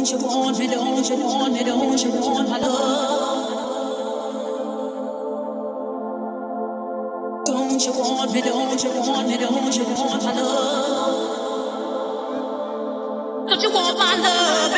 Don't you want me, don't you want me, don't you want my love? Don't you want me, don't you want me, don't you want my love? Don't you want my love?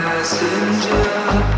passenger.